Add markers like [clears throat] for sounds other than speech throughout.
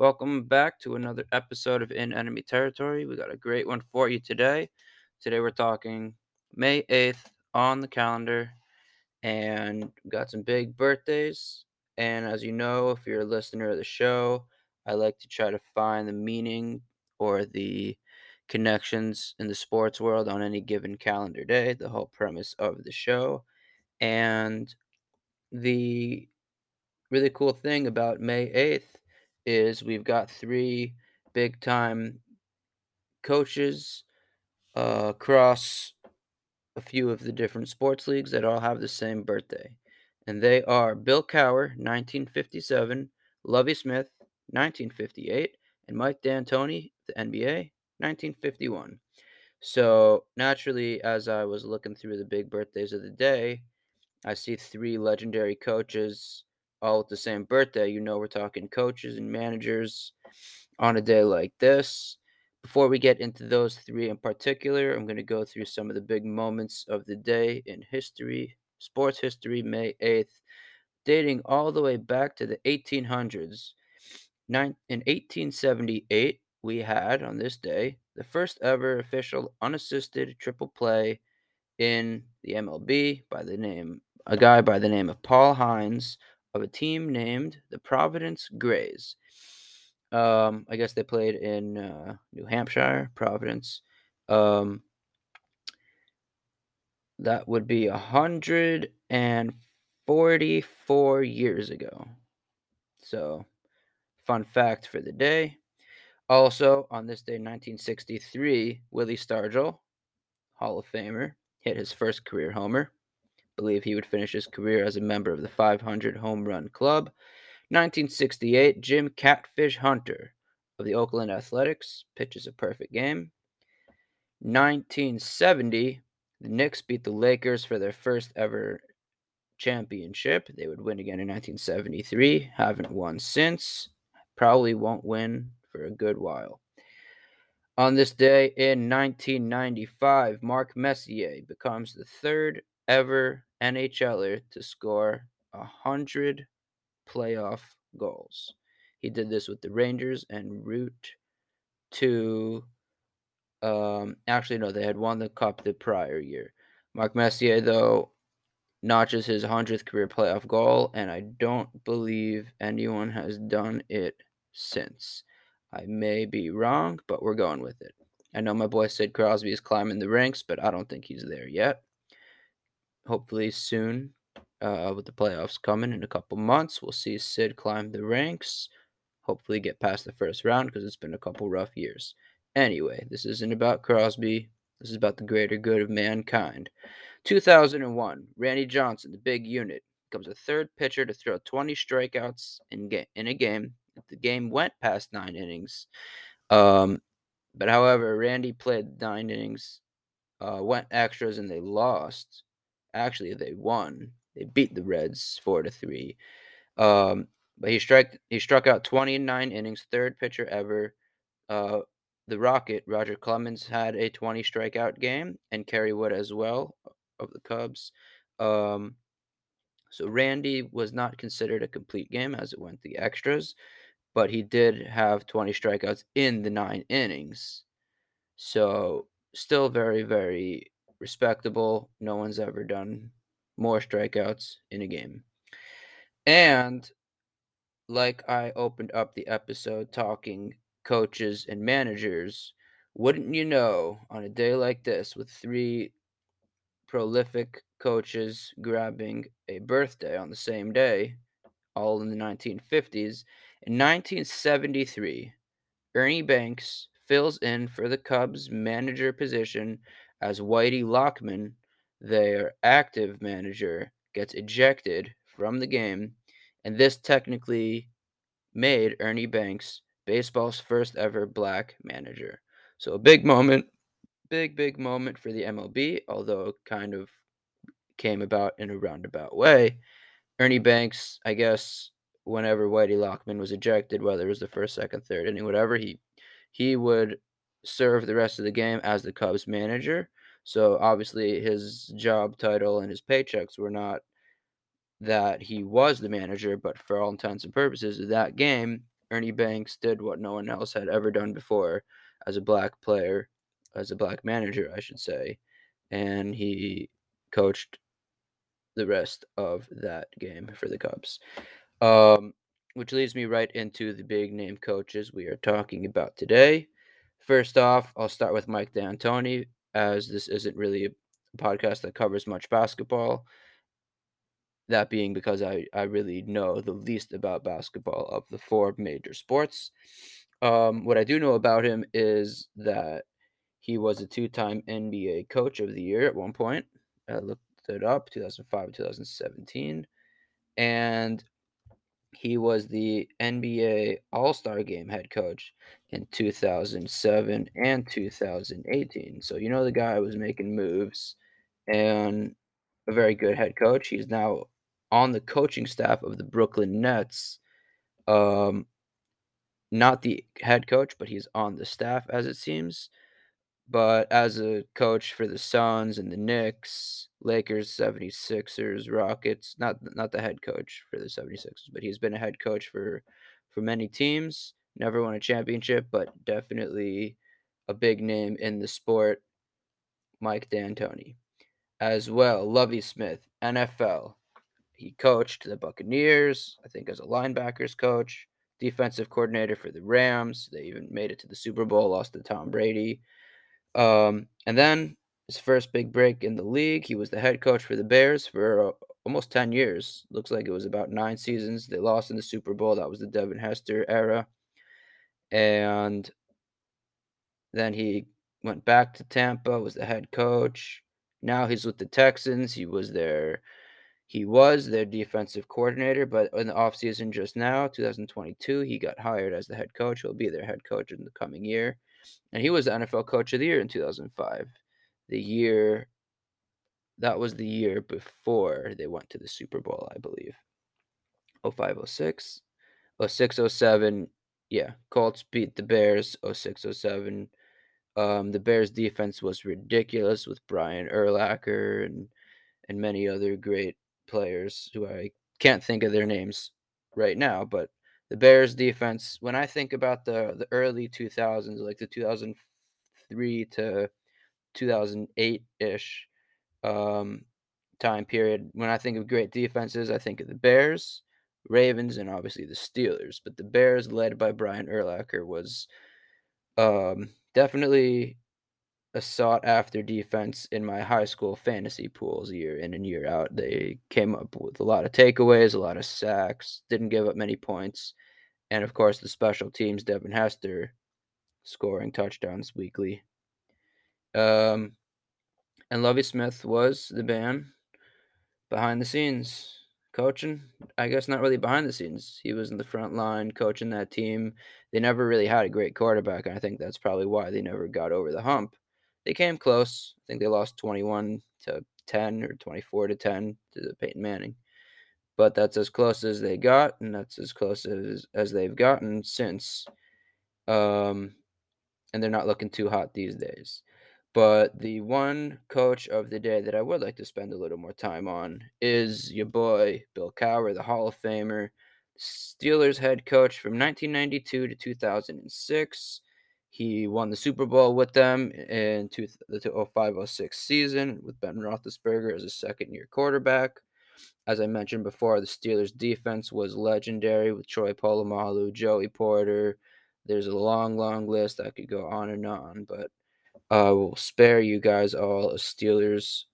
Welcome back to another episode of In Enemy Territory. We got a great one for you today. Today we're talking May 8th on the calendar, and got some big birthdays. And as you know, if you're a listener of the show, I like to try to find the meaning or the connections in the sports world on any given calendar day, the whole premise of the show. And the really cool thing about May 8th is we've got three big time coaches uh, across a few of the different sports leagues that all have the same birthday. And they are Bill Cowher, 1957, Lovie Smith, 1958, and Mike D'Antoni, the NBA, 1951. So naturally, as I was looking through the big birthdays of the day, I see three legendary coaches all with the same birthday. You know, we're talking coaches and managers on a day like this. Before we get into those three in particular, I'm going to go through some of the big moments of the day in history, sports history, May 8th, dating all the way back to the 1800s. Nine, in 1878, we had on this day the first ever official unassisted triple play in the MLB by the name a guy by the name of Paul Hines of a team named the Providence Grays. Um, I guess they played in uh, New Hampshire, Providence. Um, that would be hundred and forty-four years ago. So, fun fact for the day. Also, on this day, 1963, Willie Stargell, Hall of Famer, hit his first career homer. Believe he would finish his career as a member of the 500 home run club. 1968, Jim Catfish Hunter of the Oakland Athletics pitches a perfect game. 1970, the Knicks beat the Lakers for their first ever championship. They would win again in 1973. Haven't won since. Probably won't win for a good while. On this day in 1995, Mark Messier becomes the third ever NHLer to score a hundred playoff goals. He did this with the Rangers and route to um actually no, they had won the cup the prior year. Mark Messier though notches his 100th career playoff goal and I don't believe anyone has done it since. I may be wrong, but we're going with it. I know my boy Sid Crosby is climbing the ranks, but I don't think he's there yet. Hopefully soon uh, with the playoffs coming in a couple months. We'll see Sid climb the ranks, hopefully get past the first round because it's been a couple rough years. Anyway, this isn't about Crosby. This is about the greater good of mankind. 2001, Randy Johnson, the big unit, becomes a third pitcher to throw 20 strikeouts in, ga- in a game. The game went past nine innings. Um, but however, Randy played nine innings, uh, went extras, and they lost. Actually, they won they beat the Reds four to three. Um, but he struck he struck out 29 innings, third pitcher ever. Uh, the Rocket Roger Clemens had a 20 strikeout game, and Kerry Wood as well of the Cubs. Um, so Randy was not considered a complete game as it went the extras, but he did have 20 strikeouts in the nine innings. So still very very respectable. No one's ever done more strikeouts in a game. And like I opened up the episode talking coaches and managers, wouldn't you know, on a day like this with three prolific coaches grabbing a birthday on the same day, all in the 1950s, in 1973, Ernie Banks fills in for the Cubs manager position as Whitey Lockman their active manager gets ejected from the game, and this technically made Ernie Banks baseball's first ever black manager. So a big moment, big, big moment for the MLB, although it kind of came about in a roundabout way. Ernie Banks, I guess, whenever Whitey Lockman was ejected, whether it was the first, second, third inning, whatever, he he would serve the rest of the game as the Cubs manager. So obviously his job title and his paychecks were not that he was the manager, but for all intents and purposes of that game, Ernie Banks did what no one else had ever done before as a black player, as a black manager, I should say, and he coached the rest of that game for the Cubs. Um, which leads me right into the big name coaches we are talking about today. First off, I'll start with Mike D'Antoni, as this isn't really a podcast that covers much basketball. That being because I, I really know the least about basketball of the four major sports. Um, what I do know about him is that he was a two time NBA Coach of the Year at one point. I looked it up 2005 2017. And he was the NBA All Star Game head coach in 2007 and 2018. So, you know, the guy was making moves and a very good head coach. He's now on the coaching staff of the Brooklyn Nets. Um, not the head coach, but he's on the staff as it seems. But as a coach for the Suns and the Knicks, Lakers, 76ers, Rockets, not not the head coach for the 76ers, but he's been a head coach for for many teams. Never won a championship, but definitely a big name in the sport. Mike D'Antoni. As well, Lovie Smith, NFL. He coached the Buccaneers, I think as a linebackers coach, defensive coordinator for the Rams. They even made it to the Super Bowl, lost to Tom Brady. Um, and then his first big break in the league, he was the head coach for the Bears for uh, almost 10 years. Looks like it was about nine seasons. They lost in the Super Bowl. That was the Devin Hester era. And then he went back to Tampa, was the head coach. Now he's with the Texans. He was their he was their defensive coordinator, but in the offseason just now, 2022, he got hired as the head coach. He'll be their head coach in the coming year. And he was the NFL coach of the year in 2005. The year that was the year before they went to the Super Bowl, I believe. 05 06. 06 07. Yeah, Colts beat the Bears 06 07. Um, the Bears defense was ridiculous with Brian Urlacher and and many other great players who I can't think of their names right now, but the Bears defense, when I think about the the early 2000s, like the 2003 to 2008 ish um, time period, when I think of great defenses, I think of the Bears, Ravens, and obviously the Steelers. But the Bears, led by Brian Urlacher, was um, definitely a sought after defense in my high school fantasy pools year in and year out. They came up with a lot of takeaways, a lot of sacks, didn't give up many points. And of course, the special teams, Devin Hester, scoring touchdowns weekly. Um, and Lovie Smith was the man behind the scenes coaching. I guess not really behind the scenes. He was in the front line coaching that team. They never really had a great quarterback, and I think that's probably why they never got over the hump they came close. I think they lost 21 to 10 or 24 to 10 to the Peyton Manning. But that's as close as they got, and that's as close as, as they've gotten since. Um, and they're not looking too hot these days. But the one coach of the day that I would like to spend a little more time on is your boy, Bill Cowher, the Hall of Famer, Steelers head coach from 1992 to 2006. He won the Super Bowl with them in two, the 05 06 season with Ben Roethlisberger as a second year quarterback. As I mentioned before, the Steelers' defense was legendary with Troy Polamalu, Joey Porter. There's a long, long list. I could go on and on, but I will spare you guys all a Steelers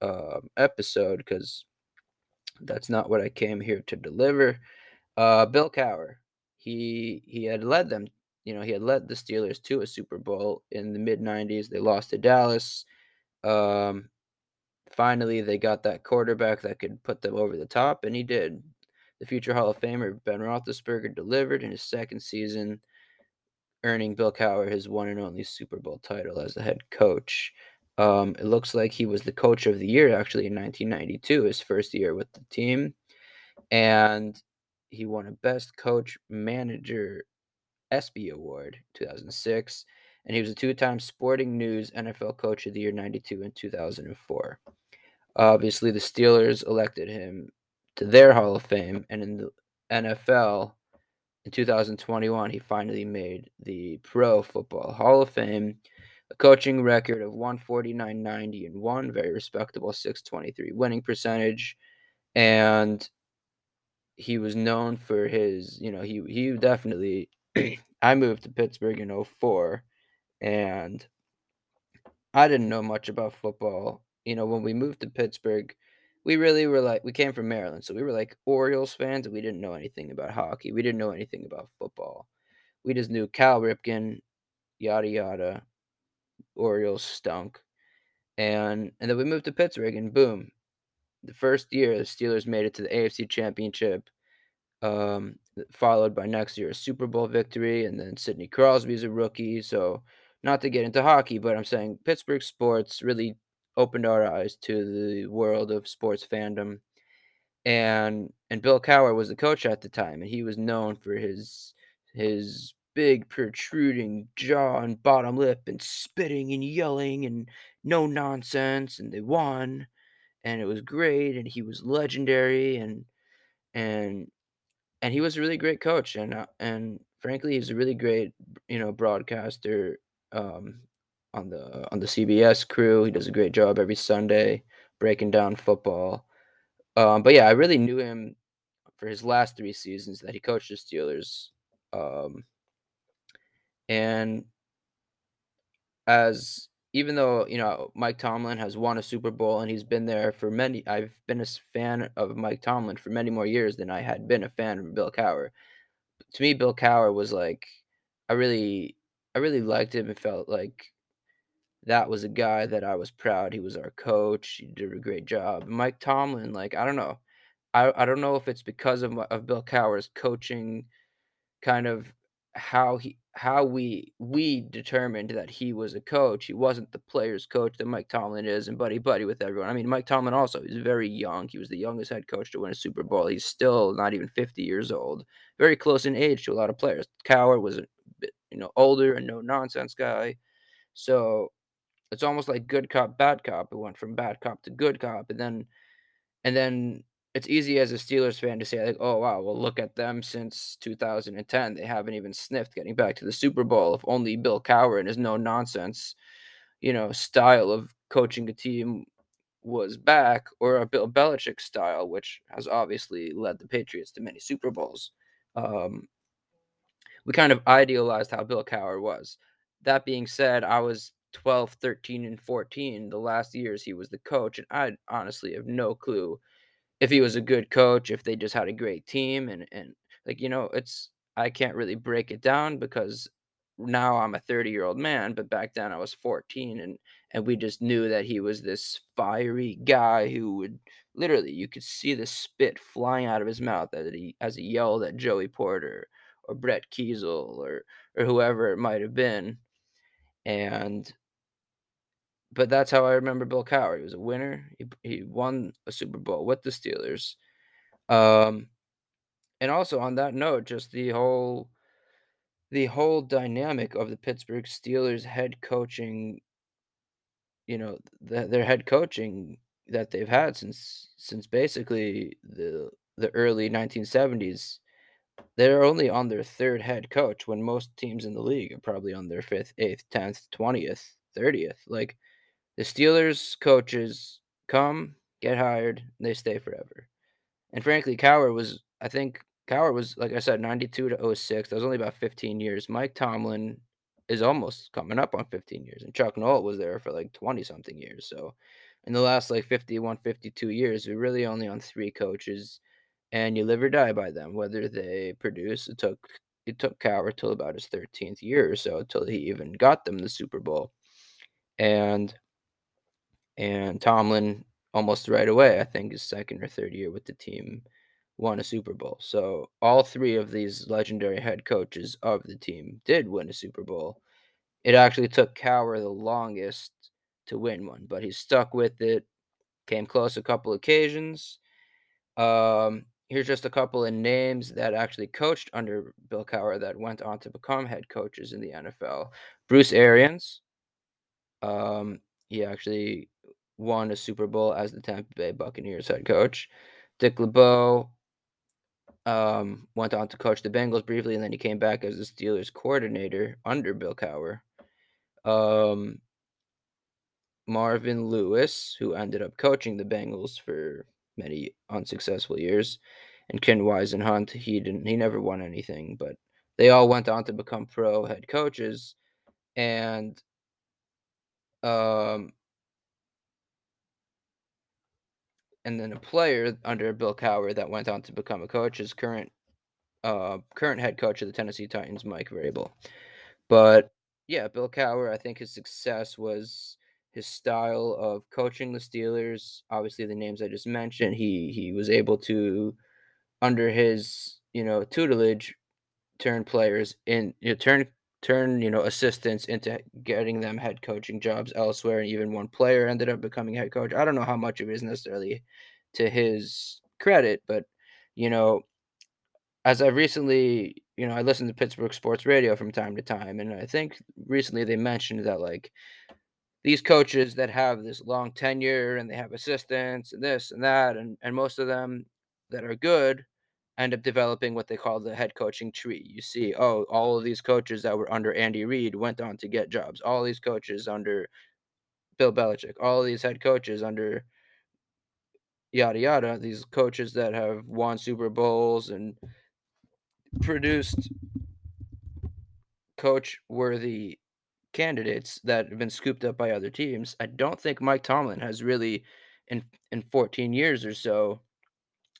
uh, episode because that's not what I came here to deliver. Uh, Bill Cowher, he he had led them you know, he had led the Steelers to a Super Bowl in the mid 90s. They lost to Dallas. Um, finally, they got that quarterback that could put them over the top, and he did. The future Hall of Famer Ben Roethlisberger delivered in his second season, earning Bill Cowher his one and only Super Bowl title as the head coach. Um, it looks like he was the coach of the year actually in 1992, his first year with the team, and he won a Best Coach Manager ESPY Award 2006, and he was a two-time Sporting News NFL Coach of the Year 92 and 2004. Obviously, the Steelers elected him to their Hall of Fame, and in the NFL, in 2021, he finally made the Pro Football Hall of Fame. A coaching record of 149, 90, and 1, very respectable 623 winning percentage. And he was known for his, you know, he he definitely [clears throat] I moved to Pittsburgh in 04 and I didn't know much about football. You know, when we moved to Pittsburgh, we really were like we came from Maryland, so we were like Orioles fans we didn't know anything about hockey. We didn't know anything about football. We just knew Cal Ripken, yada yada, Orioles stunk. And and then we moved to Pittsburgh and boom. The first year the Steelers made it to the AFC Championship um, followed by next year's Super Bowl victory, and then Sidney Crosby's a rookie. So, not to get into hockey, but I'm saying Pittsburgh sports really opened our eyes to the world of sports fandom. And and Bill Cowher was the coach at the time, and he was known for his his big protruding jaw and bottom lip and spitting and yelling and no nonsense and they won and it was great and he was legendary and and and he was a really great coach, and, uh, and frankly, he's a really great, you know, broadcaster, um, on the on the CBS crew. He does a great job every Sunday breaking down football. Um, but yeah, I really knew him for his last 3 seasons that he coached the Steelers. Um and as even though, you know, Mike Tomlin has won a Super Bowl and he's been there for many I've been a fan of Mike Tomlin for many more years than I had been a fan of Bill Cowher. To me, Bill Cowher was like I really I really liked him and felt like that was a guy that I was proud he was our coach, he did a great job. Mike Tomlin, like, I don't know. I I don't know if it's because of of Bill Cowher's coaching kind of how he how we we determined that he was a coach. He wasn't the player's coach that Mike Tomlin is and buddy buddy with everyone. I mean, Mike Tomlin also he's very young. He was the youngest head coach to win a Super Bowl. He's still not even 50 years old. Very close in age to a lot of players. Cowher was a bit, you know, older and no nonsense guy. So it's almost like good cop, bad cop. It went from bad cop to good cop, and then and then it's easy as a Steelers fan to say like, "Oh wow, well look at them since 2010. They haven't even sniffed getting back to the Super Bowl. If only Bill Cowher and his no nonsense, you know, style of coaching a team was back, or a Bill Belichick style, which has obviously led the Patriots to many Super Bowls." Um, we kind of idealized how Bill Cowher was. That being said, I was 12, 13, and 14 the last years he was the coach, and I honestly have no clue if he was a good coach, if they just had a great team, and and like you know, it's I can't really break it down because now I'm a 30 year old man, but back then I was 14, and and we just knew that he was this fiery guy who would literally you could see the spit flying out of his mouth as he as he yelled at Joey Porter or Brett Keisel or or whoever it might have been, and but that's how I remember Bill Cowher. He was a winner. He he won a Super Bowl with the Steelers. Um, and also on that note, just the whole the whole dynamic of the Pittsburgh Steelers head coaching, you know, the, their head coaching that they've had since since basically the the early 1970s. They're only on their third head coach when most teams in the league are probably on their fifth, eighth, tenth, twentieth, thirtieth. Like the Steelers coaches come, get hired, they stay forever. And frankly, Cowher was I think Cowher was like I said 92 to 06. That was only about 15 years. Mike Tomlin is almost coming up on 15 years and Chuck Noll was there for like 20 something years. So in the last like 51 52 years, we're really only on three coaches and you live or die by them whether they produce. It took it took Cowher till about his 13th year or so until he even got them the Super Bowl. And and Tomlin almost right away, I think his second or third year with the team, won a Super Bowl. So all three of these legendary head coaches of the team did win a Super Bowl. It actually took Cowher the longest to win one, but he stuck with it, came close a couple occasions. Um, here's just a couple of names that actually coached under Bill Cowher that went on to become head coaches in the NFL. Bruce Arians. Um, he actually won a Super Bowl as the Tampa Bay Buccaneers head coach. Dick LeBeau, Um, went on to coach the Bengals briefly, and then he came back as the Steelers coordinator under Bill Cowher. Um, Marvin Lewis, who ended up coaching the Bengals for many unsuccessful years, and Ken Whisenhunt, he didn't he never won anything, but they all went on to become pro head coaches. And um and then a player under Bill Cowher that went on to become a coach is current uh current head coach of the Tennessee Titans, Mike Vrabel. But yeah, Bill Cowher, I think his success was his style of coaching the Steelers. Obviously, the names I just mentioned, he he was able to, under his you know tutelage, turn players in you know, turn turn you know assistants into getting them head coaching jobs elsewhere, and even one player ended up becoming head coach. I don't know how much of it is necessarily to his credit, but you know, as I recently you know, I listen to Pittsburgh sports radio from time to time, and I think recently they mentioned that like these coaches that have this long tenure and they have assistants and this and that, and and most of them that are good end up developing what they call the head coaching tree. You see, oh, all of these coaches that were under Andy Reid went on to get jobs. All these coaches under Bill Belichick, all these head coaches under yada yada, these coaches that have won Super Bowls and produced coach worthy candidates that have been scooped up by other teams. I don't think Mike Tomlin has really in in 14 years or so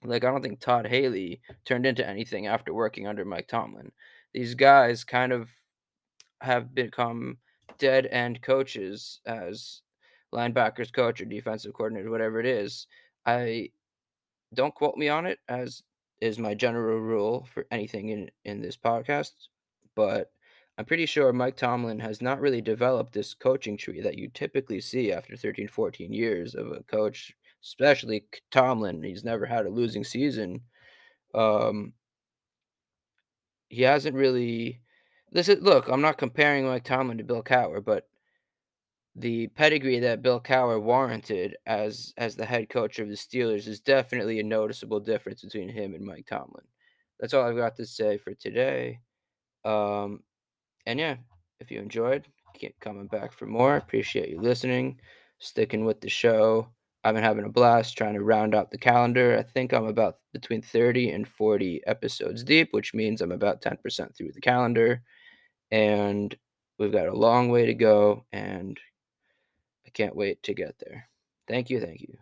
like I don't think Todd Haley turned into anything after working under Mike Tomlin. These guys kind of have become dead end coaches as linebackers coach or defensive coordinator, whatever it is. I don't quote me on it as is my general rule for anything in in this podcast, but I'm pretty sure Mike Tomlin has not really developed this coaching tree that you typically see after 13, 14 years of a coach, especially Tomlin. He's never had a losing season. Um, he hasn't really. This is look. I'm not comparing Mike Tomlin to Bill Cowher, but the pedigree that Bill Cowher warranted as as the head coach of the Steelers is definitely a noticeable difference between him and Mike Tomlin. That's all I've got to say for today. Um, and yeah, if you enjoyed, keep coming back for more. Appreciate you listening, sticking with the show. I've been having a blast trying to round out the calendar. I think I'm about between 30 and 40 episodes deep, which means I'm about 10% through the calendar. And we've got a long way to go, and I can't wait to get there. Thank you. Thank you.